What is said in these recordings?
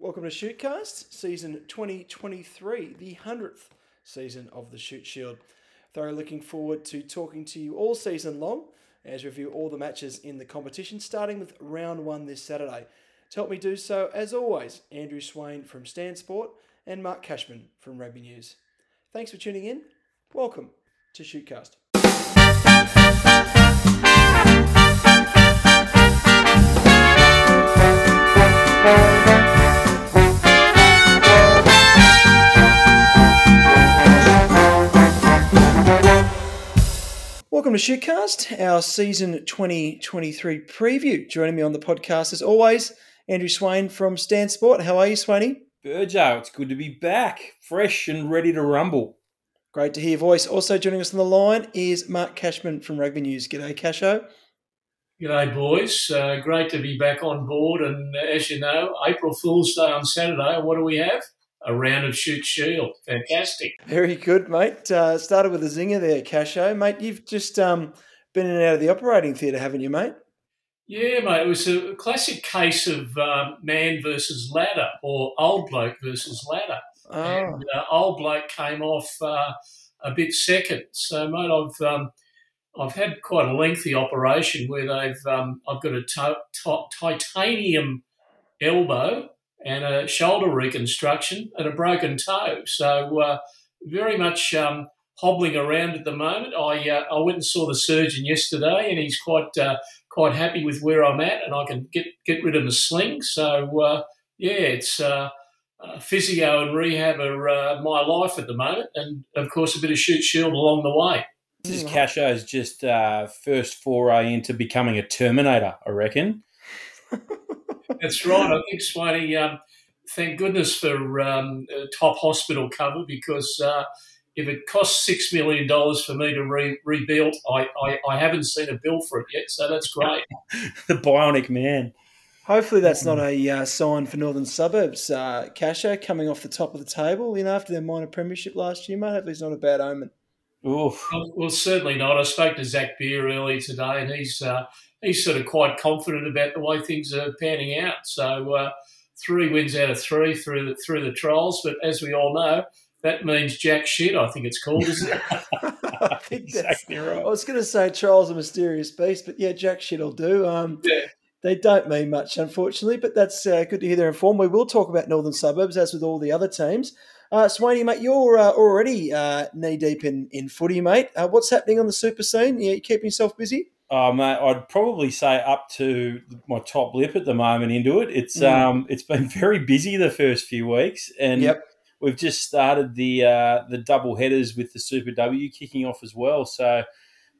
Welcome to Shootcast, season 2023, the 100th season of the Shute Shield. Thoroughly looking forward to talking to you all season long as we review all the matches in the competition, starting with round one this Saturday. To help me do so, as always, Andrew Swain from Stan Sport and Mark Cashman from Rugby News. Thanks for tuning in. Welcome to Shootcast. Welcome to Shootcast, our season 2023 preview. Joining me on the podcast, as always, Andrew Swain from Stan Sport. How are you, Swainy? Burjo, it's good to be back, fresh and ready to rumble. Great to hear your voice. Also joining us on the line is Mark Cashman from Rugby News. G'day, Casho. G'day, boys. Uh, great to be back on board. And uh, as you know, April Fool's Day on Saturday. What do we have? A round of Shute Shield. Fantastic. Very good, mate. Uh, started with a zinger there, Casho. Mate, you've just um, been in and out of the operating theatre, haven't you, mate? Yeah, mate. It was a classic case of um, man versus ladder or old bloke versus ladder. Oh. And, uh, old bloke came off uh, a bit second. So, mate, I've um, I've had quite a lengthy operation where they've um, I've got a to- to- titanium elbow and a shoulder reconstruction and a broken toe. So, uh, very much um, hobbling around at the moment. I uh, I went and saw the surgeon yesterday, and he's quite uh, quite happy with where I'm at, and I can get get rid of the sling. So uh, yeah, it's uh, uh, physio and rehab are uh, my life at the moment, and of course a bit of Shute Shield along the way. This is Casho's just uh, first foray into becoming a Terminator, I reckon. That's right. I think Swaney. Um, thank goodness for um, top hospital cover because. Uh, if it costs six million dollars for me to re- rebuild, I, I, I haven't seen a bill for it yet, so that's great. the bionic man. Hopefully, that's not a uh, sign for Northern Suburbs. Uh, Casho coming off the top of the table, you know, after their minor premiership last year, mate. Hopefully, it's not a bad omen. Oof. Well, well, certainly not. I spoke to Zach Beer earlier today, and he's uh, he's sort of quite confident about the way things are panning out. So uh, three wins out of three through the, through the trials, but as we all know, that means jack shit. I think it's called, isn't it? I think that's. exactly I was going to say Charles a mysterious beast, but yeah, Jack shit will do. Um, Yeah. They don't mean much, unfortunately, but that's uh, good to hear they're informed. We will talk about Northern Suburbs, as with all the other teams. Uh, Swaney, mate, you're uh, already uh, knee deep in, in footy, mate. Uh, what's happening on the super scene? Yeah, you keeping yourself busy? Oh, mate, I'd probably say up to my top lip at the moment into it. It's Mm. um, it's been very busy the first few weeks, and Yep. we've just started the uh, the double headers with the Super W kicking off as well. So,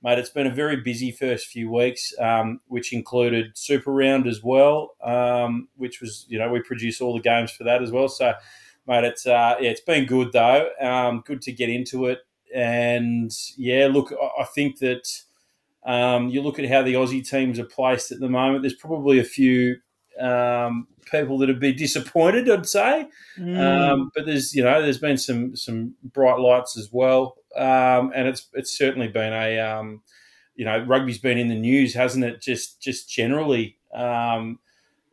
mate, it's been a very busy first few weeks, um, which included Super Round as well, um, which was you know we produce all the games for that as well. So, mate, it's uh, yeah, it's been good though. Um, good to get into it, and yeah, look, I, I think that. Um, you look at how the Aussie teams are placed at the moment. There's probably a few um, people that have been disappointed, I'd say. Mm. Um, but there's you know there's been some some bright lights as well, um, and it's it's certainly been a um, you know rugby's been in the news, hasn't it? Just just generally, um,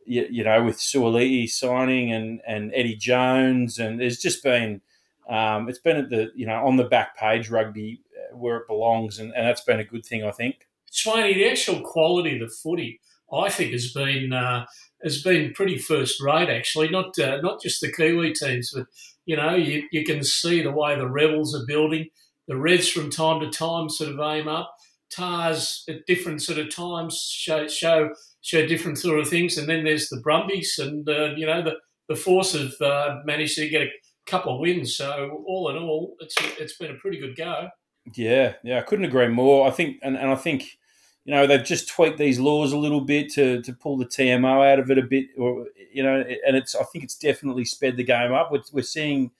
you, you know, with Suaalii signing and and Eddie Jones, and there's just been um, it's been at the you know on the back page rugby where it belongs, and, and that's been a good thing, I think. Swaney, the actual quality of the footy, I think, has been uh, has been pretty first rate. Actually, not uh, not just the Kiwi teams, but you know, you, you can see the way the Rebels are building. The Reds from time to time sort of aim up. Tahs at different sort of times show show show different sort of things, and then there's the Brumbies, and uh, you know the the Force have uh, managed to get a couple of wins. So all in all, it's it's been a pretty good go. Yeah, yeah, I couldn't agree more. I think, and, and I think, you know, they've just tweaked these laws a little bit to, to pull the TMO out of it a bit, or you know, and it's I think it's definitely sped the game up. We're, we're seeing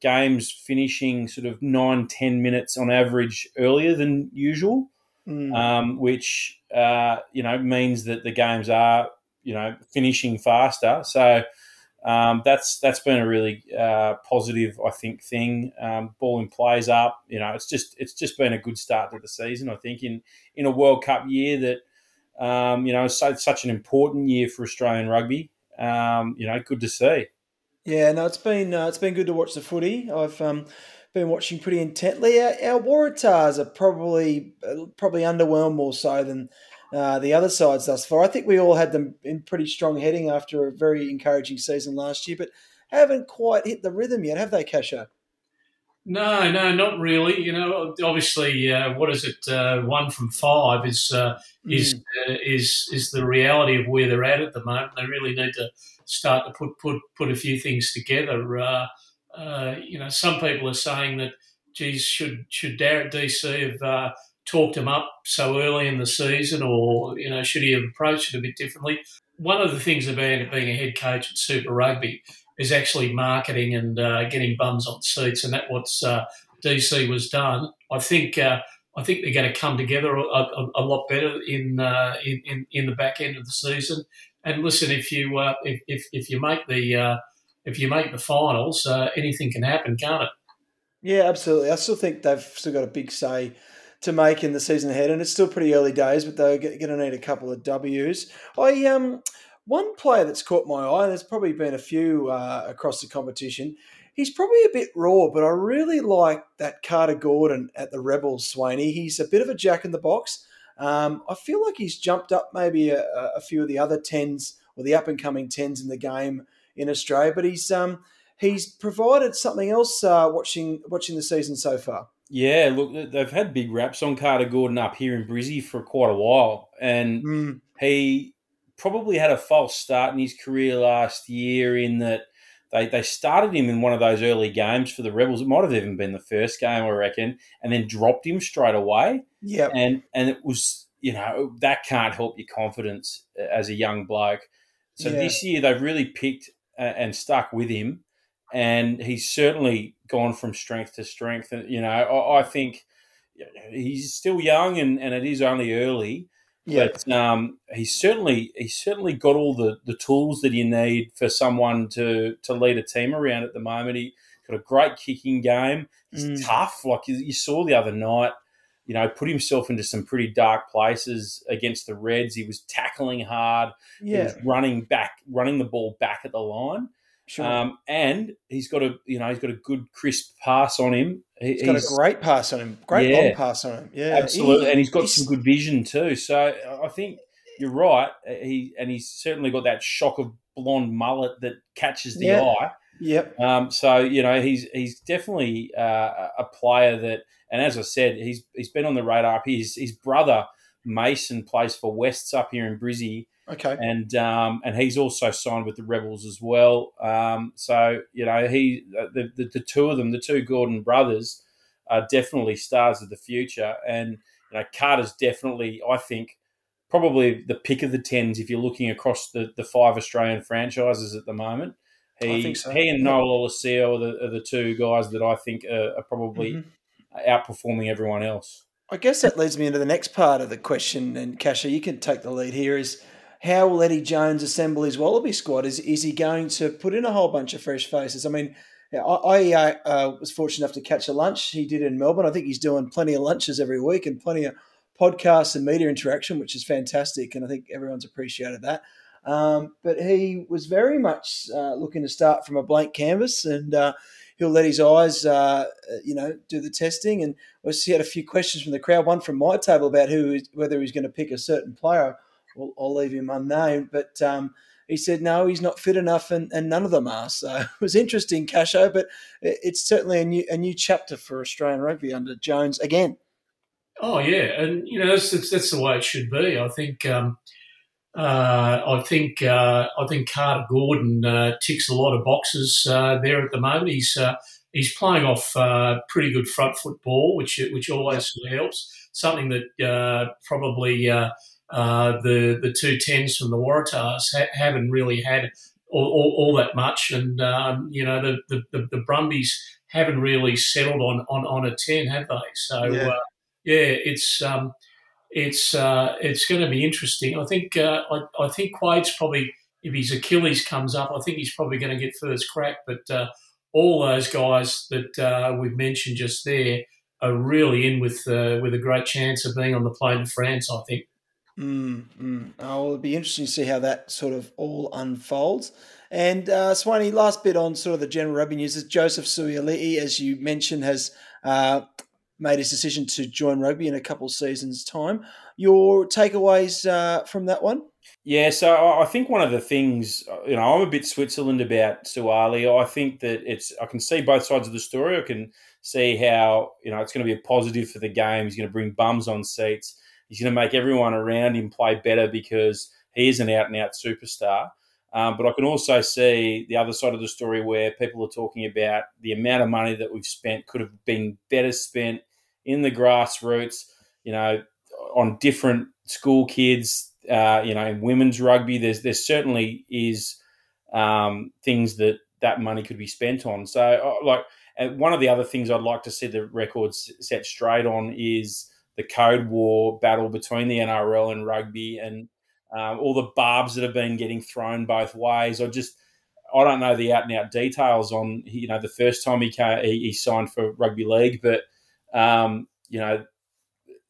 games finishing sort of nine, ten minutes on average earlier than usual, Mm. um, which uh, you know means that the games are you know finishing faster. So um, that's that's been a really uh, positive, I think, thing. Um, ball in plays up. You know, it's just it's just been a good start to the season. I think in in a World Cup year that um, you know so- such an important year for Australian rugby. Um, you know, good to see. Yeah, no, it's been uh, it's been good to watch the footy. I've um, been watching pretty intently. Our, our Waratahs are probably uh, probably underwhelmed more so than uh, the other sides thus far. I think we all had them in pretty strong heading after a very encouraging season last year, but haven't quite hit the rhythm yet, have they, Casho? No, no, not really. You know, obviously, uh, what is it? Uh, one from five is uh, is mm. is is the reality of where they're at at the moment. They really need to start to put put put a few things together. Uh, uh, you know, some people are saying that, geez, should should Darren DC have uh, talked him up so early in the season, or you know, should he have approached it a bit differently? One of the things about being a head coach at Super Rugby is actually marketing and uh, getting bums on seats, and that's what's uh, DC was done. I think uh, I think they're going to come together a, a, a lot better in, uh, in, in in the back end of the season. And listen, if you uh, if, if, if you make the uh, if you make the finals, anything can happen, can't it? Yeah, absolutely. I still think they've still got a big say to make in the season ahead, and it's still pretty early days, but they're going to need a couple of Ws. I um one player that's caught my eye, and there's probably been a few uh, across the competition. He's probably a bit raw, but I really like that Carter Gordon at the Rebels, Swaney. He's a bit of a jack in the box. Um, I feel like he's jumped up maybe a, a few of the other tens or the up and coming tens in the game in Australia, but he's um, he's provided something else uh, watching watching the season so far. Yeah, look, they've had big raps on Carter Gordon up here in Brizzy for quite a while, and mm. he probably had a false start in his career last year in that they, they started him in one of those early games for the Rebels. It might have even been the first game, I reckon, and then dropped him straight away. Yeah, and and it was you know that can't help your confidence as a young bloke. So yeah. this year they've really picked and stuck with him, and he's certainly gone from strength to strength. And you know, I, I think he's still young, and, and it is only early. Yeah. But um, he's certainly he's certainly got all the, the tools that you need for someone to to lead a team around at the moment. He got a great kicking game. He's mm. tough, like you, you, saw the other night. You know, put himself into some pretty dark places against the Reds. He was tackling hard. Yeah. He was running back, running the ball back at the line. Sure. Um, and he's got a you know he's got a good crisp pass on him. He, he's got a great pass on him, great yeah, long pass on him. Yeah, absolutely, he, and he's got he's, some good vision too. So I think you're right. He and he's certainly got that shock of blonde mullet that catches the yeah. eye. Yep. Um, so you know he's he's definitely uh, a player that, and as I said, he's he's been on the radar. His his brother Mason plays for Wests up here in Brizzy. Okay. And um, and he's also signed with the Rebels as well. Um, so you know he the, the, the two of them, the two Gordon brothers, are definitely stars of the future. And you know Carter's definitely, I think, probably the pick of the tens if you're looking across the, the five Australian franchises at the moment. He so. he and Noah Lolesio are the, are the two guys that I think are, are probably mm-hmm. outperforming everyone else. I guess that leads me into the next part of the question, and Casho, you can take the lead here. Is how will Eddie Jones assemble his Wallaby squad? Is is he going to put in a whole bunch of fresh faces? I mean, I, I uh, uh, was fortunate enough to catch a lunch he did in Melbourne. I think he's doing plenty of lunches every week and plenty of podcasts and media interaction, which is fantastic, and I think everyone's appreciated that. Um, but he was very much uh, looking to start from a blank canvas, and uh, he'll let his eyes, uh, you know, do the testing. And we had a few questions from the crowd. One from my table about who, whether he's going to pick a certain player. I'll, I'll leave him unnamed, but um, he said no, he's not fit enough, and, and none of them are. So it was interesting, Casho, but it's certainly a new a new chapter for Australian rugby under Jones again. Oh yeah, and you know that's that's, that's the way it should be. I think. Um, I think uh, I think Carter Gordon uh, ticks a lot of boxes uh, there at the moment. He's uh, he's playing off uh, pretty good front football, which which always helps. Something that probably uh, the the two tens from the Waratahs ha- haven't really had all, all, all that much, and um, you know the, the, the, the Brumbies haven't really settled on, on, on a ten, have they? So yeah, uh, yeah it's um, it's uh, it's going to be interesting. I think uh, I, I think Quade's probably if his Achilles comes up, I think he's probably going to get first crack. But uh, all those guys that uh, we've mentioned just there are really in with with a great chance of being on the plane to France. I think. Mm, mm. Oh, it'll be interesting to see how that sort of all unfolds. And uh, last bit on sort of the general rugby news is Joseph Suaalii, as you mentioned, has uh, made his decision to join rugby in a couple seasons' time. Your takeaways uh, from that one? Yeah, so I think one of the things, you know, I'm a bit Switzerland about Suaalii. I think that it's, I can see both sides of the story. I can see how, you know, it's going to be a positive for the game. He's going to bring bums on seats. He's going to make everyone around him play better because he is an out and out superstar. Um, but I can also see the other side of the story where people are talking about the amount of money that we've spent could have been better spent in the grassroots, you know, on different school kids, uh, you know, in women's rugby. There's there certainly is um, things that that money could be spent on. So, uh, like, one of the other things I'd like to see the records set straight on is the code war battle between the NRL and rugby and um, all the barbs that have been getting thrown both ways. I just I don't know the out and out details on you know the first time he came, he, he signed for rugby league, but um, you know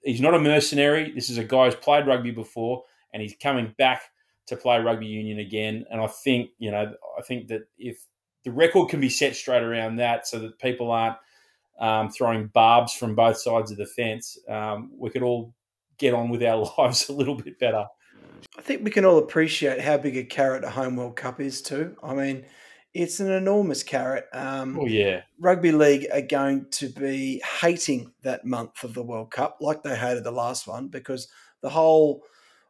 he's not a mercenary. This is a guy who's played rugby before, and he's coming back to play rugby union again. And I think you know I think that if the record can be set straight around that, so that people aren't um, throwing barbs from both sides of the fence, um, we could all get on with our lives a little bit better. I think we can all appreciate how big a carrot a home World Cup is too. I mean, it's an enormous carrot. Um, oh yeah, rugby league are going to be hating that month of the World Cup like they hated the last one because the whole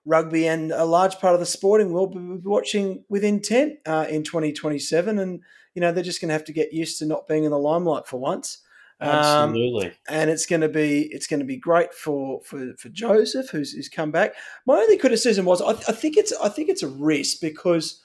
rugby and a large part of the sporting world will be watching with intent uh, in 2027, and you know they're just going to have to get used to not being in the limelight for once. Absolutely. Um, and it's going to be it's going to be great for for, for Joseph who's, who's come back. My only criticism was I, I think it's I think it's a risk because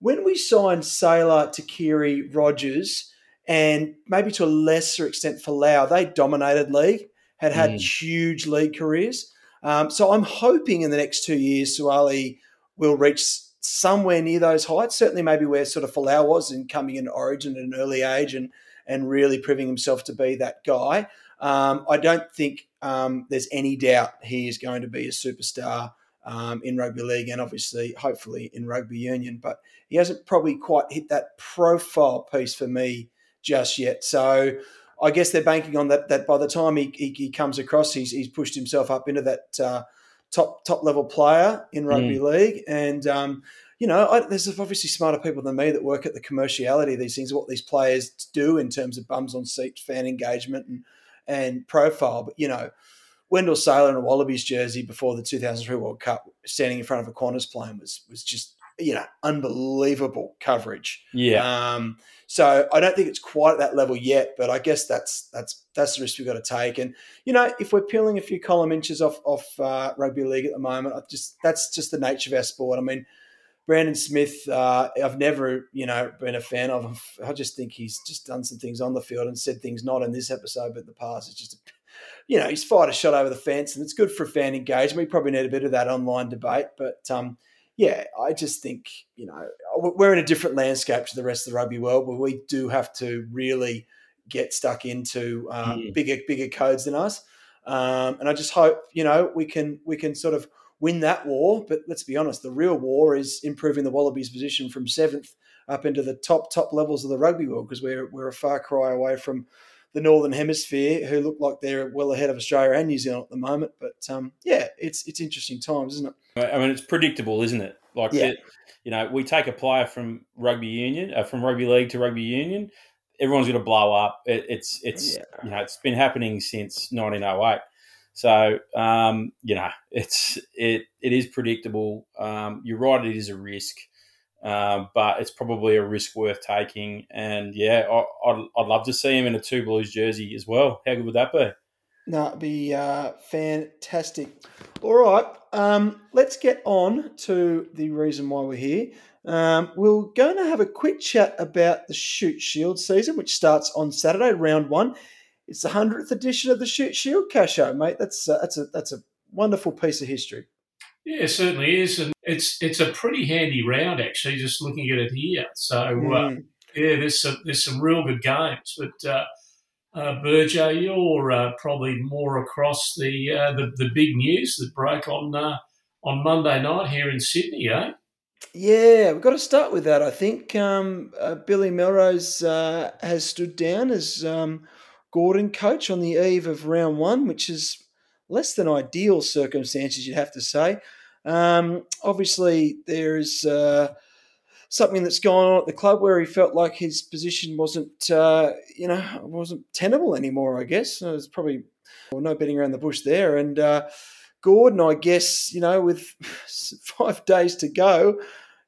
when we signed Sailor, Tuqiri, Rogers, and maybe to a lesser extent Folau, they dominated league, had had mm. huge league careers. Um, so I'm hoping in the next two years Suaalii will reach somewhere near those heights. Certainly, maybe where sort of Folau was in coming in Origin at an early age and and really proving himself to be that guy. Um, I don't think um, there's any doubt he is going to be a superstar um, in rugby league and obviously, hopefully, in rugby union. But he hasn't probably quite hit that profile piece for me just yet. So I guess they're banking on that. That by the time he, he, he comes across, he's, he's pushed himself up into that uh, top top level player in rugby mm. league, and um, you know, I, there's obviously smarter people than me that work at the commerciality of these things, what these players do in terms of bums on seats, fan engagement, and and profile. But you know, Wendell Sailor in a Wallabies jersey before the 2003 World Cup, standing in front of a Qantas plane was was just you know unbelievable coverage. Yeah. Um, so I don't think it's quite at that level yet, but I guess that's that's that's the risk we've got to take. And you know, if we're peeling a few column inches off off uh, rugby league at the moment, I just that's just the nature of our sport. I mean Brandon Smith, uh, I've never, you know, been a fan of. I just think he's just done some things on the field and said things not in this episode, but in the past. It's just, you know, he's fired a shot over the fence, and it's good for fan engagement. We probably need a bit of that online debate, but um, yeah, I just think, you know, we're in a different landscape to the rest of the rugby world where we do have to really get stuck into uh, mm. bigger, bigger codes than us. Um, and I just hope, you know, we can we can sort of win that war. But let's be honest, the real war is improving the Wallabies' position from seventh up into the top top levels of the rugby world because we're we're a far cry away from the Northern Hemisphere, who look like they're well ahead of Australia and New Zealand at the moment. But um, yeah, it's it's interesting times, isn't it? I mean, it's predictable, isn't it? Like, yeah. it, you know, we take a player from rugby union, uh, from rugby league to rugby union. Everyone's going to blow up. It, it's it's yeah. you know it's been happening since 1908. So um, you know, it's it it is predictable. Um, you're right; it is a risk, uh, but it's probably a risk worth taking. And yeah, I, would I'd love to see him in a two blues jersey as well. How good would that be? It'd be uh, fantastic. All right, um, let's get on to the reason why we're here. Um, we're going to have a quick chat about the Shute Shield season, which starts on Saturday, round one. It's the hundredth edition of the Shield Casho, mate. That's uh, that's a that's a wonderful piece of history. Yeah, it certainly is, and it's it's a pretty handy round actually. Just looking at it here, so mm. uh, yeah, there's some there's some real good games. But uh, uh, Burjo, you're uh, probably more across the, uh, the the big news that broke on uh, on Monday night here in Sydney, eh? Yeah, we've got to start with that. I think um, uh, Billy Melrose uh, has stood down as um, Gordon coach on the eve of round one, which is less than ideal circumstances, you'd have to say. Um, obviously, there is uh, something that's gone on at the club where he felt like his position wasn't, uh, you know, wasn't tenable anymore. I guess there's probably well, no betting around the bush there, and uh, Gordon, I guess, you know, with five days to go,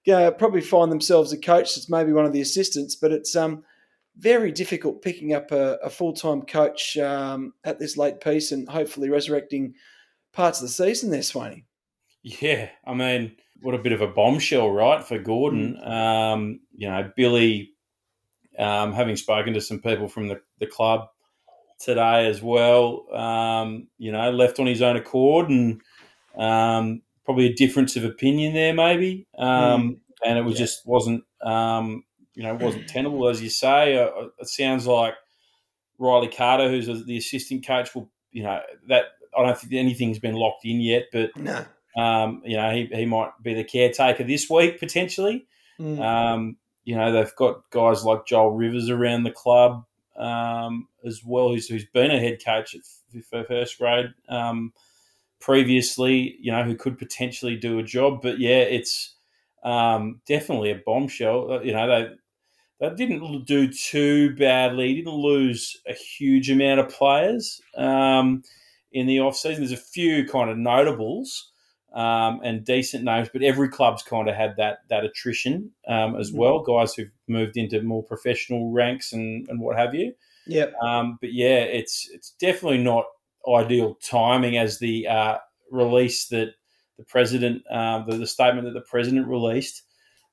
yeah, probably find themselves a coach that's maybe one of the assistants, but it's um, very difficult picking up a, a full time coach um, at this late piece and hopefully resurrecting parts of the season there, Swaney. Yeah, I mean, what a bit of a bombshell, right, for Gordon. Mm. Um, you know, Billy, um, having spoken to some people from the, the club today as well, um, you know, left on his own accord and um, probably a difference of opinion there, maybe. Mm. And it was yeah. just wasn't, um, you know, it wasn't tenable, as you say. Uh, uh, it sounds like Riley Carter, who's the assistant coach, will, you know, that I don't think anything's been locked in yet, but no. Um, you know, he, he might be the caretaker this week potentially. Mm. Um, you know, they've got guys like Joel Rivers around the club um, as well, who's, who's been a head coach at, for first grade um, previously, you know, who could potentially do a job. But yeah, it's um, definitely a bombshell. Uh, you know, they they didn't do too badly. Didn't lose a huge amount of players um, in the off season. There's a few kind of notables um, and decent names, but every club's kind of had that that attrition um, as mm-hmm. well. Guys who've moved into more professional ranks and, and what have you. Yep. Um, but yeah, it's it's definitely not ideal timing as the uh, release that the president, uh, the, the, statement that the president released,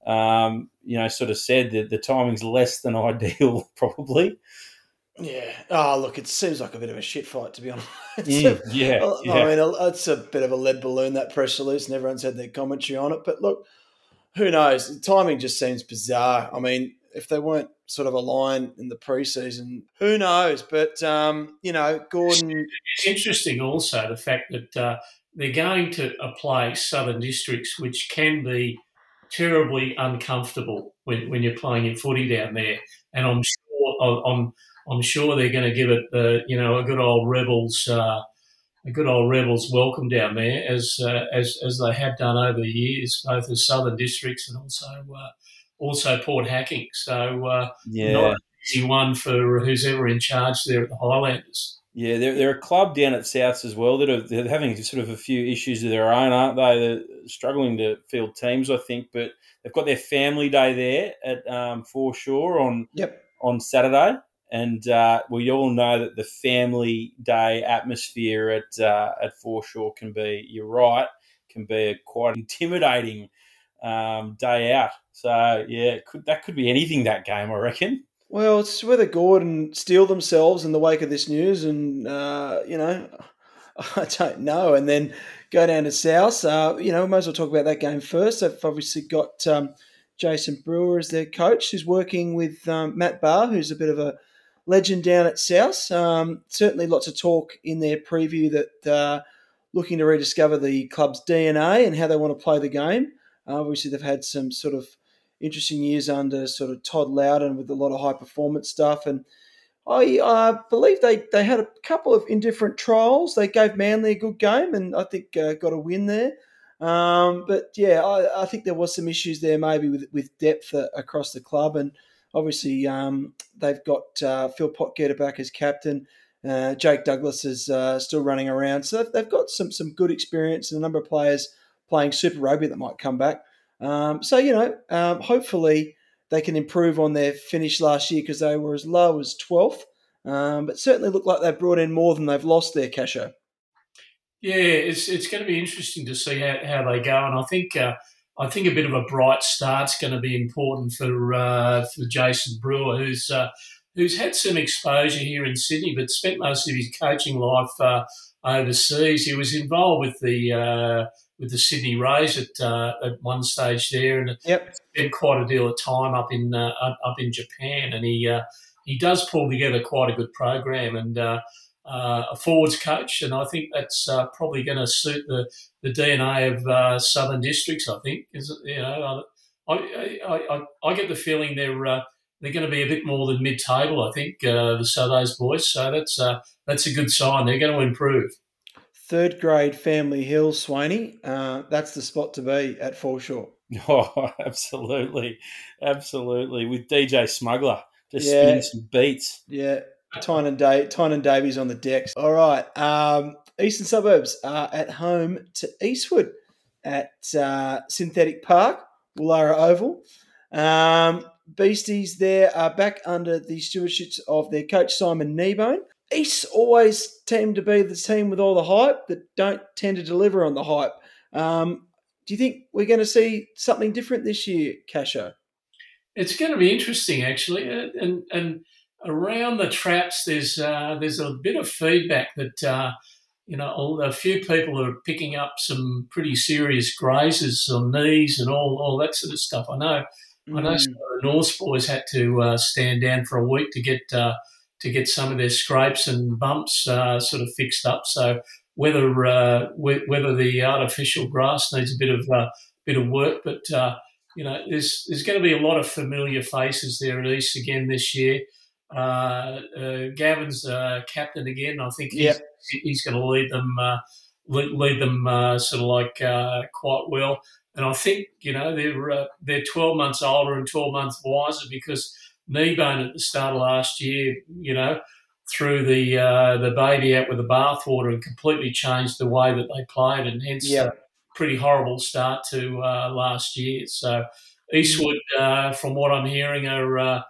um, you know, sort of said that the timing's less than ideal, probably. Yeah. Oh, look, it seems like a bit of a shit fight, to be honest. Mm, yeah, I, yeah. I mean, it's a bit of a lead balloon, that press release, and everyone's had their commentary on it. But look, who knows? The timing just seems bizarre. I mean, if they weren't sort of aligned in the preseason, who knows? But, um, you know, Gordon. It's interesting also the fact that uh, they're going to play Southern Districts, which can be terribly uncomfortable when, when you're playing in footy down there. And I'm sure I'm I'm sure they're going to give it the you know a good old rebels uh, a good old rebels welcome down there as uh, as as they have done over the years, both as southern districts and also uh, also Port Hacking. So uh, yeah, not an easy one for who's ever in charge there at the Highlanders. Yeah, they're, they're a club down at Souths as well that are they're having sort of a few issues of their own, aren't they? They're struggling to field teams, I think, but they've got their family day there at um, Foreshore on yep. on Saturday and uh, we all know that the family day atmosphere at uh, at Foreshore can be. You're right, can be a quite intimidating um, day out. So yeah, could, that could be anything that game, I reckon. Well, it's whether Gordon steel themselves in the wake of this news, and uh, you know, I don't know, and then go down to South. Uh, you know, we might as well talk about that game first. They've obviously got. Um, Jason Brewer as their coach, who's working with um, Matt Barr, who's a bit of a legend down at South. Um, certainly lots of talk in their preview that uh, looking to rediscover the club's DNA and how they want to play the game. Uh, obviously, they've had some sort of interesting years under sort of Todd Loudon with a lot of high performance stuff. And I believe they, they had a couple of indifferent trials. They gave Manly a good game and I think uh, got a win there. Um, but yeah, I, I, think there was some issues there maybe with, with depth uh, across the club. And Obviously, um, they've got uh, Phil Potgieter back as captain. Uh, Jake Douglas is uh, still running around, so they've got some some good experience and a number of players playing Super Rugby that might come back. Um, so you know, um, hopefully they can improve on their finish last year because they were as low as twelfth, um, but certainly look like they've brought in more than they've lost there, Casho. Yeah, it's it's going to be interesting to see how, how they go, and I think uh, I think a bit of a bright start's going to be important for uh, for Jason Brewer, who's uh, who's had some exposure here in Sydney, but spent most of his coaching life uh, overseas. He was involved with the uh, with the Sydney Rays at uh, at one stage there, and yep. spent quite a deal of time up in uh, up in Japan. And he he does pull together quite a good program, and uh, a forwards coach, and I think that's uh, probably going to suit the, the DNA of uh, Southern Districts. I think is you know I I, I, I get the feeling they're uh, they're going to be a bit more than mid table. I think uh, the Southdales boys, so that's uh, that's a good sign. They're going to improve. Third grade Family Hill, Swaney. that's the spot to be at Foreshore. Oh, absolutely, absolutely. With DJ Smuggler just yeah. spinning some beats. Yeah, Tynan, da- Tynan Davies on the decks. All right. Um, Eastern Suburbs are at home to Eastwood at uh, Synthetic Park, Woollahra Oval. Um, Beasties there are back under the stewardship of their coach Simon Kneebone. East always tend to be the team with all the hype that don't tend to deliver on the hype. Um, do you think we're going to see something different this year, Casho? It's going to be interesting, actually, and and around the traps, there's uh, there's a bit of feedback that uh, you know a few people are picking up some pretty serious grazes on knees and all all that sort of stuff. I know mm. I know mm. some of the North boys had to uh, stand down for a week to get uh, to get some of their scrapes and bumps uh, sort of fixed up. So whether uh, whether the artificial grass needs a bit of bit of work, but you know, there's there's going to be a lot of familiar faces there at East again this year. Uh, uh, Gavin's uh, captain again. I think he's, yep. he's going to lead them lead, them sort of like quite well. And I think you know they're they're 12 months older and 12 months wiser because Kneebone at the start of last year, you know, threw the uh, the baby out with the bathwater and completely changed the way that they played, and hence yep. a pretty horrible start to uh, last year. So Eastwood, uh, from what I'm hearing, are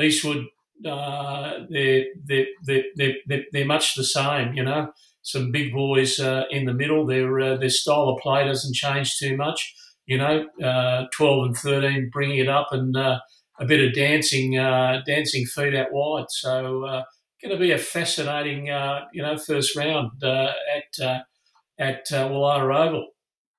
Eastwood uh, they're, they're, they're, they're, they're much the same, you know. Some big boys uh, in the middle. Their uh, their style of play doesn't change too much, you know. Uh, Twelve and thirteen, bringing it up, and uh, a bit of dancing, uh, dancing feet out wide. So, uh, going to be a fascinating, you know, first round at at Woollahra Oval.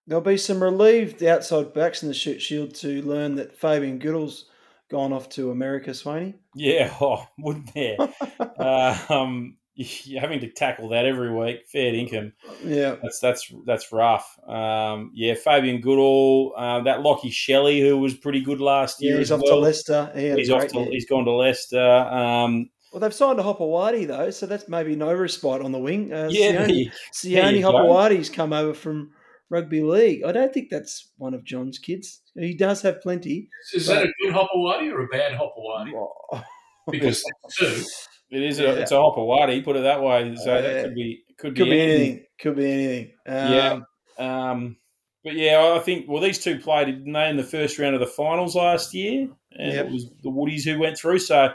There'll be some relieved outside backs in the Shute Shield to learn that Fabian Goodall's gone off to America, Swaney? Yeah, oh, wouldn't there? uh, um, you're having to tackle that every week. Fair income. Yeah, that's that's that's rough. Um, yeah, Fabian Goodall, uh, that Lockie Shelley, who was pretty good last year. Yeah, he's off well. to Leicester. He he's off to, he's gone to Leicester. Um, well, they've signed a Hopoate though, so that's maybe no respite on the wing. Uh, yeah, Sione Hopoate's come over from rugby league. I don't think that's one of John's kids. He does have plenty. Is that a good Hopoate or a bad Hopoate? because two. It is a, yeah. it's a Hopoate, put it that way. So uh, that could be could, could be, anything. anything. Could be anything. Um, yeah. Um, but yeah, I think well these two played didn't they in the first round of the finals last year, and yep. it was the Woodies who went through. So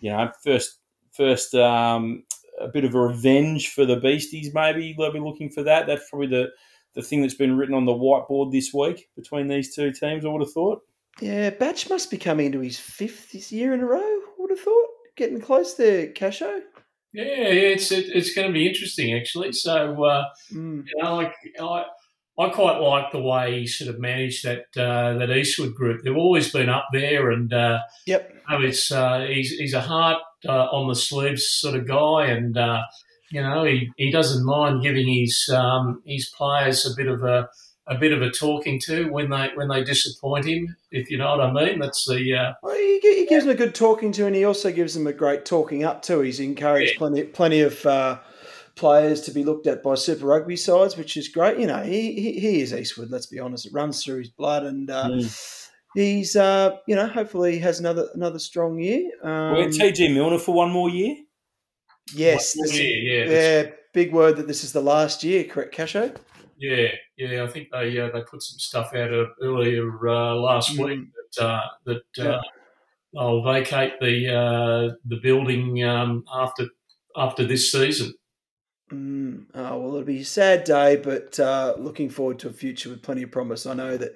you know, first first um, a bit of a revenge for the Beasties. Maybe they'll be looking for that. That's probably the the thing that's been written on the whiteboard this week between these two teams. I would have thought. Yeah, Batch must be coming into his fifth this year in a row. I would have thought getting close there, Casho. Yeah, it's it, it's going to be interesting actually. So uh, mm. you know, like I, I quite like the way he sort of managed that uh, that Eastwood group. They've always been up there, and uh, yep, you know, it's uh, he's he's a heart uh, on the sleeves sort of guy, and uh, you know, he, he doesn't mind giving his um, his players a bit of a a bit of a talking to when they when they disappoint him, if you know what I mean. That's the uh, well, he, he, gives them a good talking to, and he also gives them a great talking up to. He's encouraged yeah. plenty plenty of uh, players to be looked at by Super Rugby sides, which is great. You know, he he, he is Eastwood. Let's be honest; it runs through his blood, and uh, mm. he's uh, you know hopefully has another another strong year. Um, We're TG Milner for one more year. Yes, yeah, yeah, yeah. Big word that this is the last year, correct, Casho? Yeah, yeah. I think they uh, they put some stuff out uh, earlier uh, last mm. week that uh, that yeah. Uh, they'll vacate the uh, the building um, after after this season. Mm. Oh, well, it'll be a sad day, but looking forward to a future with plenty of promise. I know that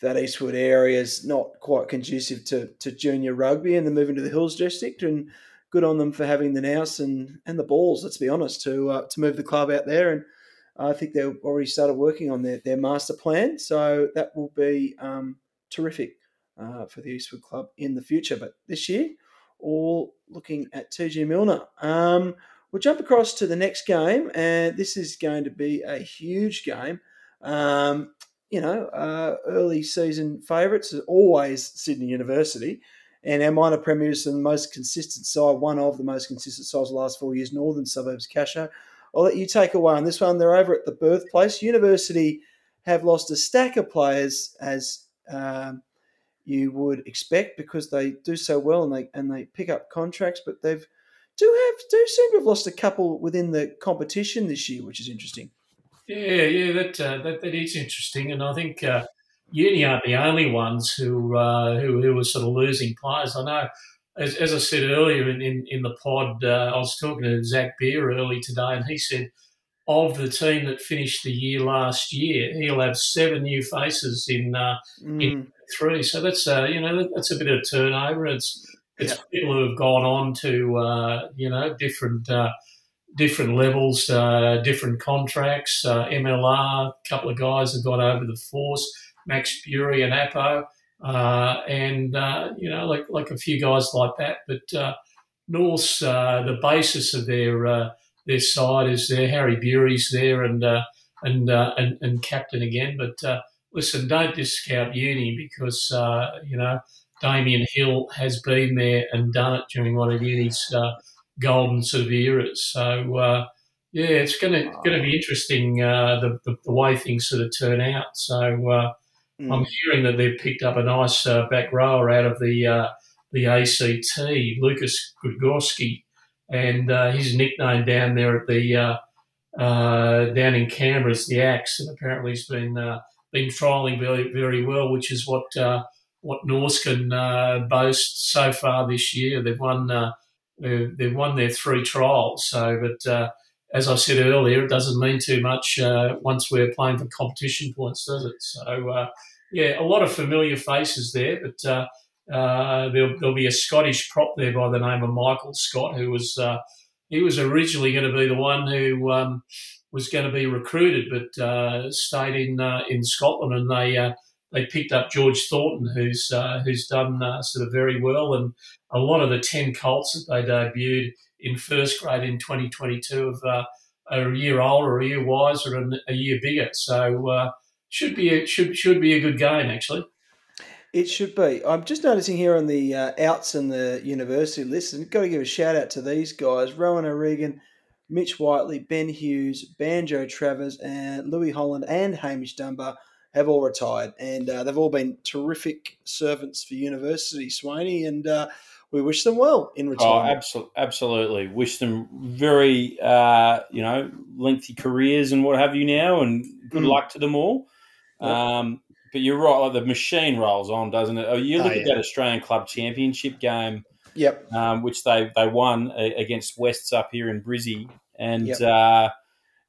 that Eastwood area is not quite conducive to, to junior rugby, and they're moving to the Hills District and good on them for having the nous and, and the balls. Let's be honest to uh, to move the club out there, and I think they've already started working on their, their master plan. So that will be um, terrific uh, for the Eastwood Club in the future. But this year, all looking at TG Milner. Um, we'll jump across to the next game, and this is going to be a huge game. Um, you know, uh, early season favourites are always Sydney University, and our minor premiers are the most consistent side, one of the most consistent sides the last four years, Northern Suburbs Casho. I'll let you take away on this one. They're over at the birthplace. University have lost a stack of players as um, you would expect because they do so well and they and they pick up contracts, but they've do have do seem to have lost a couple within the competition this year, which is interesting. Yeah, yeah, that uh, that, that is interesting, and I think uh, Uni aren't the only ones who uh, who who are sort of losing players. I know, as, as I said earlier in in, in the pod, uh, I was talking to Zach Beer early today, and he said of the team that finished the year last year, he'll have seven new faces in uh, mm. in three. So that's uh, you know that's a bit of turnover. It's it's yeah. people who have gone on to uh, you know different uh, different levels, uh, different contracts. Uh, MLR, a couple of guys have gone over the force. Max Bury and Apo, uh, and uh, you know like like a few guys like that. But North's the basis of their their side is there. Harry Bury's there, and and, and and captain again, but listen, don't discount uni because, uh, you know, Damien Hill has been there and done it during one of uni's uh, golden sort of eras. So, uh, yeah, it's going to going to be interesting uh, the, the, the, way things sort of turn out. So, mm. I'm hearing that they've picked up a nice uh, back rower out of the the ACT, Lucas Gudgorski, and his nickname down there at the down in Canberra is the Axe, and apparently he's been been trialling very very well, which is what uh, what North can uh, boast so far this year. They've won uh, they've won their three trials. So, but uh, as I said earlier, it doesn't mean too much uh, once we're playing for competition points, does it? So, uh, yeah, a lot of familiar faces there, but. Uh, there'll, there'll, be a Scottish prop there by the name of Michael Scott, who was he was originally going to be the one who um, was going to be recruited, but uh, stayed in uh, in Scotland, and they uh, they picked up George Thornton, who's uh, who's done uh, sort of very well, and a lot of the ten Colts that they debuted in first grade in 2022 have uh, a year older, a year wiser, and a year bigger. So should be a, should should be a good game actually. It should be. I'm just noticing here on the outs and the university list, and got to give a shout out to these guys: Rowan O'Regan. Mitch Whiteley, Ben Hughes, Banjo Travers, and Louis Holland and Hamish Dunbar have all retired, and uh, they've all been terrific servants for university, Swaney, and uh, we wish them well in oh, retirement. Oh, absolutely, absolutely. Wish them very, uh, you know, lengthy careers and what have you now, and good mm. luck to them all. Yep. Um, but you're right, like the machine rolls on, doesn't it? Oh, you look oh, yeah. at that Australian Club Championship game Yep. Um, which they they won against Wests up here in Brizzy, and yep. uh,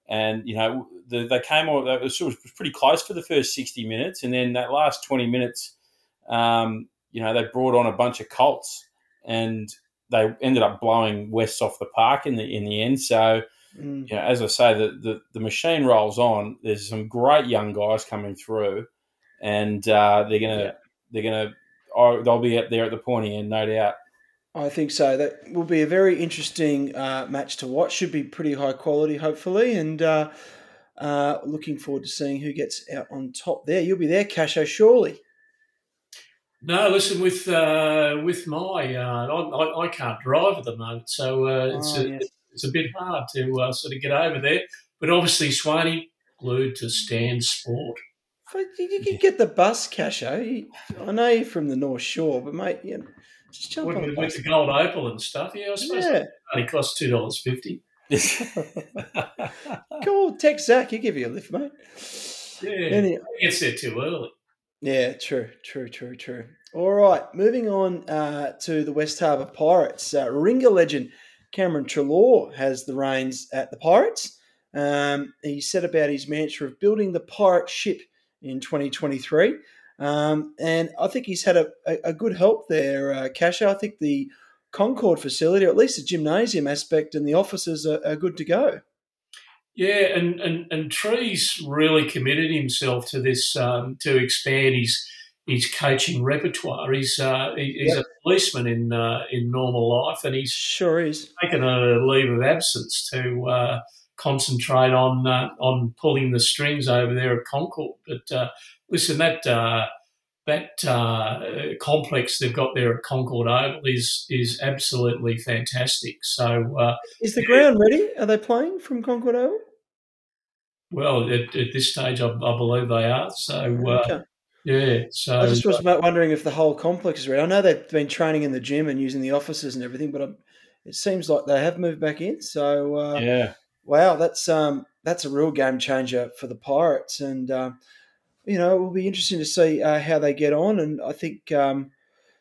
and you know the, they came on. It was, was pretty close for the first sixty minutes, and then that last twenty minutes, um, you know, they brought on a bunch of Colts, and they ended up blowing West off the park in the in the end. So. Mm. You know, as I say, the, the, the machine rolls on. There's some great young guys coming through, and uh, they're gonna yeah. they're gonna oh, they'll be up there at the pointy end, no doubt. I think so. That will be a very interesting uh, match to watch. Should be pretty high quality, hopefully, and uh, uh, looking forward to seeing who gets out on top there. You'll be there, Casho, surely. No, listen. With uh, with my, uh, I, I, can't drive at the moment, so uh, it's, oh, a, yes. it's a bit hard to sort of get over there. But obviously, Swaney glued to Stan Sport. You can get the bus, Casho. I know you're from the North Shore, but mate, you know, just jump with, on the, with the gold opal and stuff. Yeah, I suppose yeah. it only costs two dollars fifty. cool, text Zach. He'll give you a lift, mate. Yeah, anyway. he gets there too early. Yeah, true, true, true, true. All right, moving on uh, to the West Harbour Pirates. Uh, Ringer legend Cameron Treloar has the reins at the Pirates. Um, he said about his mantra of building the pirate ship in 2023. Um, and I think he's had a, a, a good help there, uh, Casho. I think the Concord facility, or at least the gymnasium aspect and the offices are, are good to go. Yeah, and, and, and Trees really committed himself to this um, to expand his his coaching repertoire. He's uh, he, he's Yep. a policeman in uh, in normal life, and he's Sure is. taken a leave of absence to uh, concentrate on uh, on pulling the strings over there at Concord. But uh, listen, that uh, that uh, complex they've got there at Concord Oval is is absolutely fantastic. So, uh, Is the ground ready? Are they playing from Concord Oval? well, at, at this stage, I, I believe they are. So, uh, Okay. yeah. So I just was about wondering if the whole complex is ready. I know they've been training in the gym and using the offices and everything, but i it seems like they have moved back in. So uh, Yeah, wow, that's um, that's a real game changer for the Pirates, and uh, you know it will be interesting to see uh, how they get on. And I think um,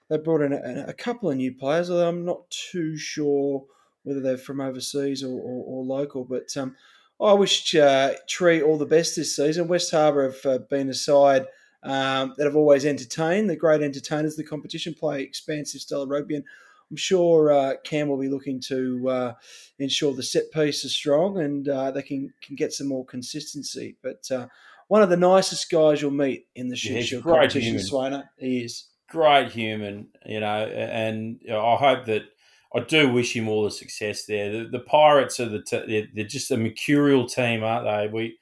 they brought in a, a couple of new players, although I'm not too sure whether they're from overseas or, or, or local. But um, I wish uh, Tree all the best this season. West Harbour have uh, been a side um, that have always entertained. The great entertainers, the competition play expansive style of rugby, and I'm sure uh, Cam will be looking to uh, ensure the set piece is strong and uh, they can, can get some more consistency. But uh, one of the nicest guys you'll meet in the Yeah, he's shield great competition. Swainer. He is. great human, you know, and I hope that I do wish him all the success there. The, the Pirates are the t- they're, they're just a mercurial team, aren't they? We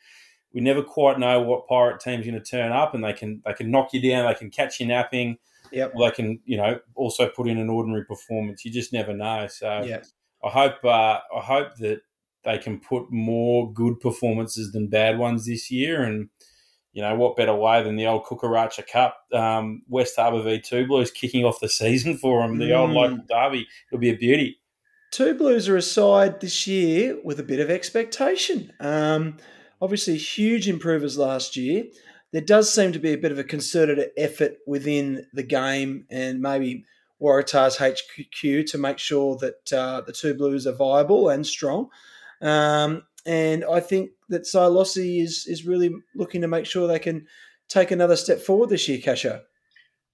we never quite know what pirate team's going to turn up, and they can they can knock you down, they can catch you napping, Yep. or they can you know also put in an ordinary performance. You just never know. So Yeah. I hope uh, I hope that they can put more good performances than bad ones this year, and you know what better way than the old Kukaracha Cup, um, West Harbour v Two Blues kicking off the season for them, the old Mm. local derby. It'll be a beauty. Two Blues are a side this year with a bit of expectation. Um, obviously, huge improvers last year. There does seem to be a bit of a concerted effort within the game and maybe Waratah's HQ to make sure that uh, the Two Blues are viable and strong. Um, and I think that Silossi is is really looking to make sure they can take another step forward this year, Casho.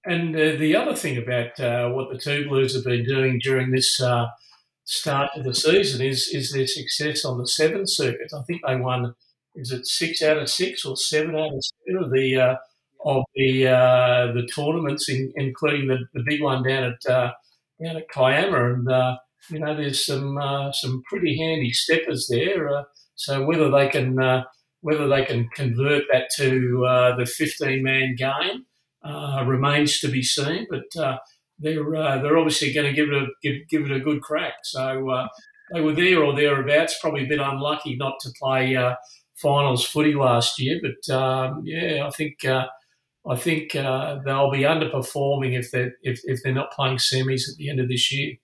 And uh, the other thing about uh, what the Two Blues have been doing during this uh, start of the season is is their success on the seven circuit. I think they won, is it six out of six or seven out of seven of the uh, of the uh, the tournaments, in, including the, the big one down at uh, down at Kiama. And you know, there's some uh, some pretty handy steppers there. Uh, so whether they can uh, whether they can convert that to uh, the 15 man game uh, remains to be seen. But they're they're obviously going to give it a give, give it a good crack. So they were there or thereabouts. Probably a bit unlucky not to play finals footy last year, but um, yeah, I think. I think uh, they'll be underperforming if they if, if they're not playing semis at the end of this year.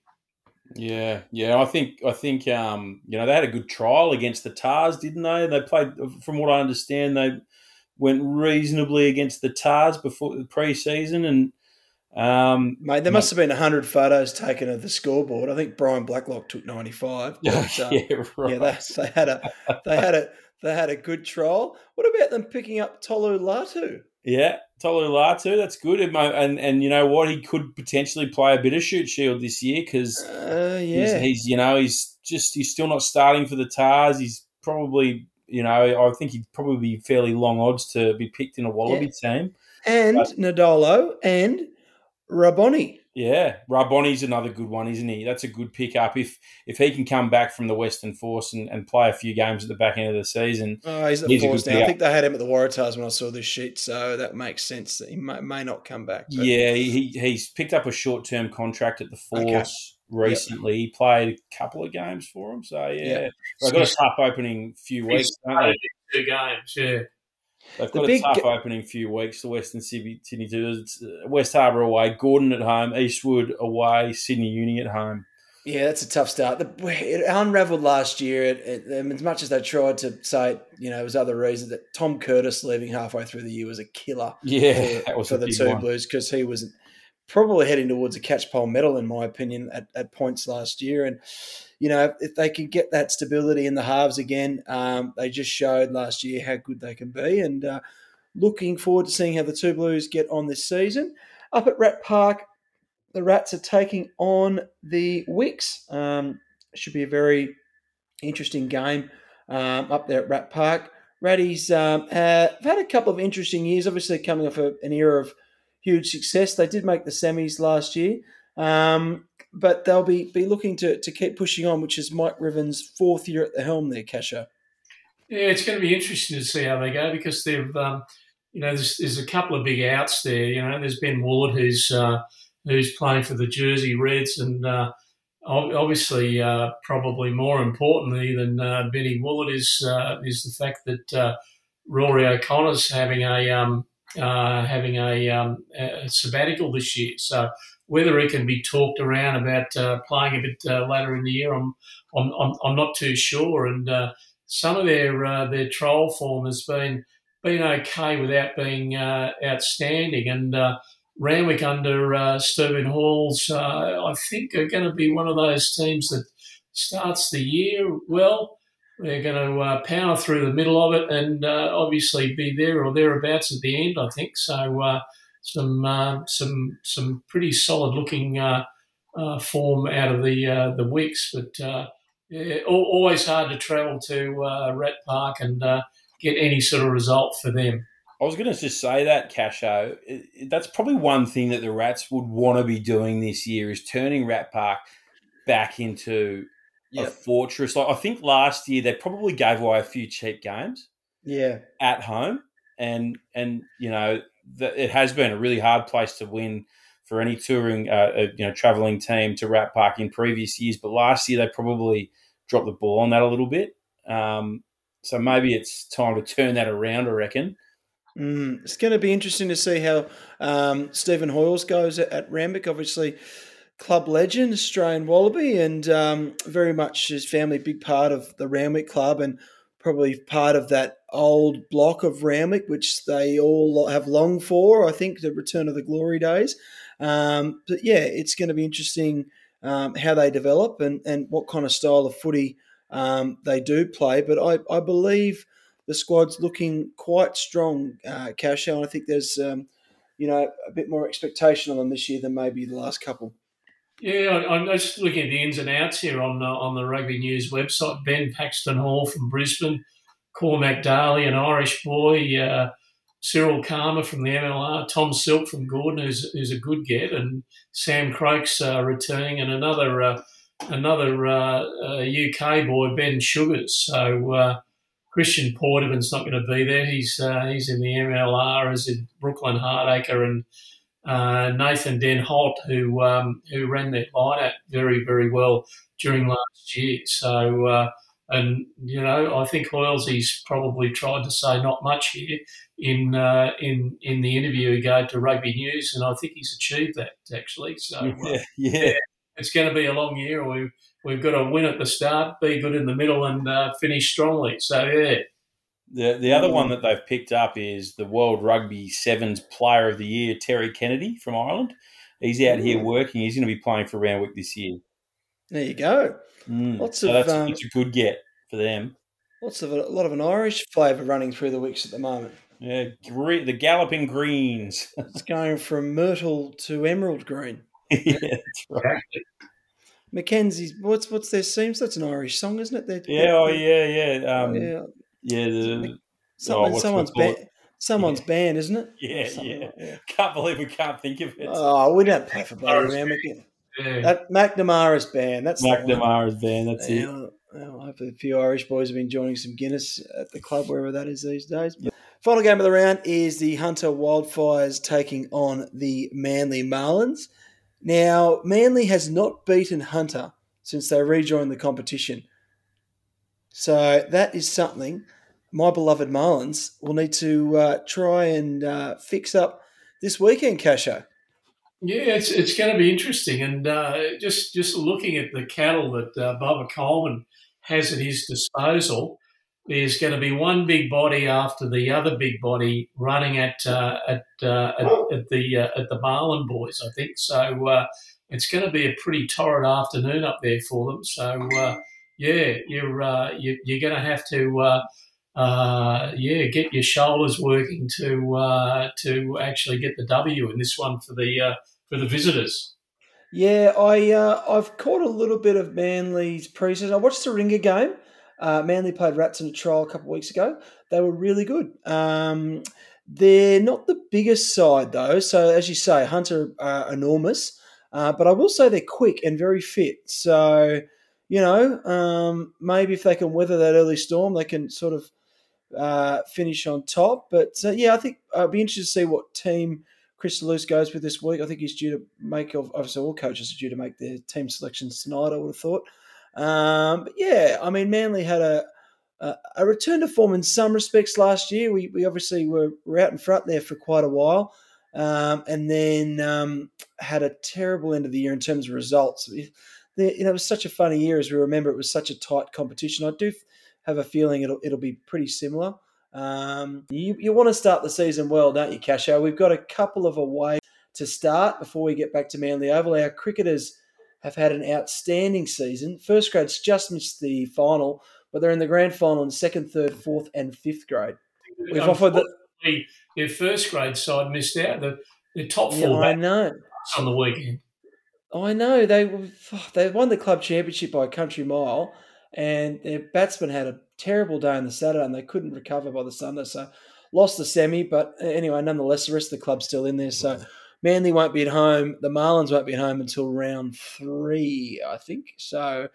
Yeah, yeah. I think I think um, you know they had a good trial against the Tahs, didn't they? They played, from what I understand, they went reasonably against the Tahs before the pre-season, and um, Mate, there must have been 100 photos taken of the scoreboard. I think Brian Blacklock took 95. But, uh, yeah, right. yeah, they, they had a they had a they had a good trial. What about them picking up Tolu Latu? Yeah, Tolu Latu, that's good. And and you know what, he could potentially play a bit of Shute Shield this year because Uh, he's, yeah, he's you know he's just he's still not starting for the Tahs. He's probably you know I think he'd probably be fairly long odds to be picked in a Wallaby team. and but- Nadolo and Raboni. Yeah, Raboni's another good one, isn't he? That's a good pickup if if he can come back from the Western Force and, and play a few games at the back end of the season. Oh, he's at He's the Force now. I think they had him at the Waratahs when I saw this sheet, so that makes sense that he may, may not come back. but- Yeah, he, he's picked up a short term contract at the Okay. Force recently. He played a couple of games for him, so yeah, Yep. they've got a tough opening few weeks. He's Don't they? played two games, yeah. They've The got big a tough ga- opening few weeks. The Western Sydney Sydney West Harbour away, Gordon at home, Eastwood away, Sydney Uni at home. Yeah, that's a tough start. The, it unravelled last year. It, it, as much as they tried to say, you know, it was other reasons that Tom Curtis leaving halfway through the year was a killer Yeah, for, that was for the two one. Blues because he was probably heading towards a Catchpole Medal, in my opinion, at, at points last year. And, you know, if they can get that stability in the halves again, um, they just showed last year how good they can be. And uh, looking forward to seeing how the two Blues get on this season. Up at Rat Park, the Rats are taking on the Wicks. Um, should be a very interesting game um, up there at Rat Park. Ratties um, have had a couple of interesting years, obviously coming off a, an era of huge success. They did make the semis last year, um, but they'll be, be looking to, to keep pushing on, which is Mike Ruthven's fourth year at the helm there, Casho. Yeah, it's going to be interesting to see how they go because they've, um, you know, there's, there's, a couple of big outs there. You know, there's Ben Ward who's uh, who's playing for the Jersey Reds, and uh, obviously, uh, probably more importantly than uh, Benny Woolard is uh, is the fact that uh, Rory O'Connor's having a um, uh, having a, um, a, sabbatical this year. So whether he can be talked around about uh, playing a bit uh, later in the year, I'm I'm, I'm, not too sure. And uh, some of their uh, their trial form has been been okay without being outstanding. And Randwick under Stephen Hoiles, I think, are going to be one of those teams that starts the year well they're going to uh, power through the middle of it and uh, obviously be there or thereabouts at the end. I think so. Uh, some uh, some some pretty solid looking uh, uh, form out of the the Wicks, but yeah, always hard to travel to Rat Park and get any sort of result for them. I was going to just say that, Casho. That's probably one thing that the Rats would want to be doing this year is turning Rat Park back into a fortress. Like I think last year they probably gave away a few cheap games. Yeah, at home, and and you know the, it has been a really hard place to win for any touring, uh, uh, you know, traveling team to Rat Park in previous years. But last year they probably dropped the ball on that a little bit. Um, so maybe it's time to turn that around. I reckon. Mm, it's going to be interesting to see how um, Stephen Hoiles goes at, at Randwick. Obviously, club legend, Australian Wallaby, and um, very much his family big part of the Randwick Club and probably part of that old block of Randwick, which they all have longed for. I think the return of the glory days. Um, but yeah, it's going to be interesting um, how they develop and, and what kind of style of footy um, they do play. But I, I believe the squad's looking quite strong, uh, Casho, and I think there's um, you know a bit more expectation on them this year than maybe the last couple. Yeah, I'm just looking at the ins and outs here on uh, on the Rugby News website. Ben Paxton Hall from Brisbane, Cormac Daly, an Irish boy, uh, Cyril Karma from the MLR, Tom Silk from Gordon, who's, who's a good get, and Sam Croaks uh, returning, and another uh, another UK uh, boy, Ben Sugars. So uh, Christian Porterman's not going to be there. He's he's in the MLR, as in Brooklyn Hardacre and uh, Nathan den Hoedt, who um, who ran that lineup very very well during last year. So. Uh, and you know, I think Hoilesy's probably tried to say not much here in uh, in in the interview he gave to Rugby News, and I think he's achieved that actually. So yeah, uh, yeah. yeah it's going to be a long year. We've we've got to win at the start, be good in the middle, and uh, finish strongly. So yeah, the the other one that they've picked up is the World Rugby Sevens Player of the Year, Terry Kennedy from Ireland. He's out here working. He's going to be playing for Randwick this year. There you go. Mm. Lots so of that's, um, that's, a good get for them. Lots of a, a lot of an Irish flavour running through the Wicks at the moment. Yeah, the galloping greens. it's going from myrtle to emerald green. yeah, that's right. Mackenzie's what's what's their seams? That's an Irish song, isn't it? They're, yeah, they're, oh yeah, yeah. Um, yeah. Yeah, the, oh, someone's band, someone's yeah. band, isn't it? Yeah, yeah. Like Can't believe we can't think of it. Oh, we don't play for Bloody Randwick. Yeah. That McNamara's band. That's McNamara's band. That's yeah, it. Well, hopefully, a few Irish boys have been joining some Guinness at the club, wherever that is these days. Yep. Final game of the round is the Hunter Wildfires taking on the Manly Marlins. Now, Manly has not beaten Hunter since they rejoined the competition. So that is something my beloved Marlins will need to uh, try and uh, fix up this weekend, Casho. Yeah, it's it's going to be interesting, and uh, just just looking at the cattle that uh, Bubba Coleman has at his disposal, there's going to be one big body after the other big body running at uh, at, uh, at, at the uh, at the Marlin boys. I think so. Uh, it's going to be a pretty torrid afternoon up there for them. So yeah, you're you, you're going to have to uh, yeah, get your shoulders working to uh, to actually get the W in this one for the uh, for the visitors. Yeah, I uh, I've caught a little bit of Manly's preseason. I watched the Ringer game. Uh, Manly played Rats in a trial a couple of weeks ago. They were really good. Um, They're not the biggest side though, so as you say, Hunter are enormous. Uh, but I will say they're quick and very fit. So you know, um, maybe if they can weather that early storm, they can sort of uh, finish on top. But uh, yeah, I think I'd be interested to see what team Chris Luce goes with this week. I think he's due to make, obviously, all coaches are due to make their team selections tonight, I would have thought. Um, but yeah, I mean, Manly had a, a, a, return to form in some respects last year. We, we obviously were, were out in front there for quite a while. Um, and then um, had a terrible end of the year in terms of results. You know, it was such a funny year as we remember. It was such a tight competition. I do have a feeling it'll it'll be pretty similar. Um, you you want to start the season well, don't you, Casho? We've got a couple of away to start before we get back to Manly Oval. Our cricketers have had an outstanding season. First grade's just missed the final, but they're in the grand final in second, third, fourth, and fifth grade. We've offered the their first grade side missed out. The the top four. Yeah, I know. On the weekend. I know they they won the club championship by a country mile, and their batsmen had a terrible day on the Saturday and they couldn't recover by the Sunday. So lost the semi, but anyway, nonetheless, the rest of the club's still in there. So Manly won't be at home. The Marlins won't be at home until round three, I think. So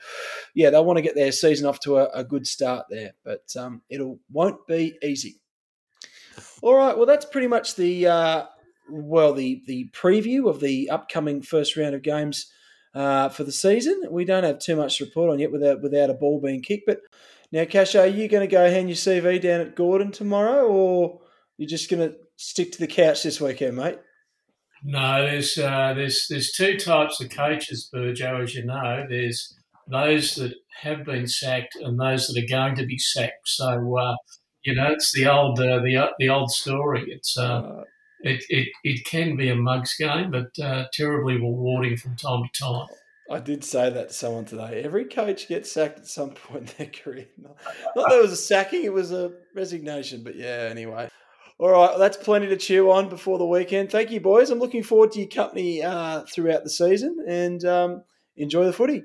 yeah, they'll want to get their season off to a, a good start there, but um, it'll won't be easy. All right, well that's pretty much the uh, well the the preview of the upcoming first round of games uh, for the season. We don't have too much to report on yet without without a ball being kicked. But now, Cash, are you going to go hand your CV down at Gordon tomorrow, or you're just going to stick to the couch this weekend, mate? No, there's uh, there's there's two types of coaches, Burjo, as you know. There's those that have been sacked and those that are going to be sacked. So uh, you know, it's the old uh, the the old story. It's uh, uh it, it, it can be a mugs game, but uh, terribly rewarding from time to time. I did say that to someone today. Every coach gets sacked at some point in their career. Not, that it was a sacking, it was a resignation. But yeah, anyway. All right, well, that's plenty to chew on before the weekend. Thank you, boys. I'm looking forward to your company uh, throughout the season and um, enjoy the footy.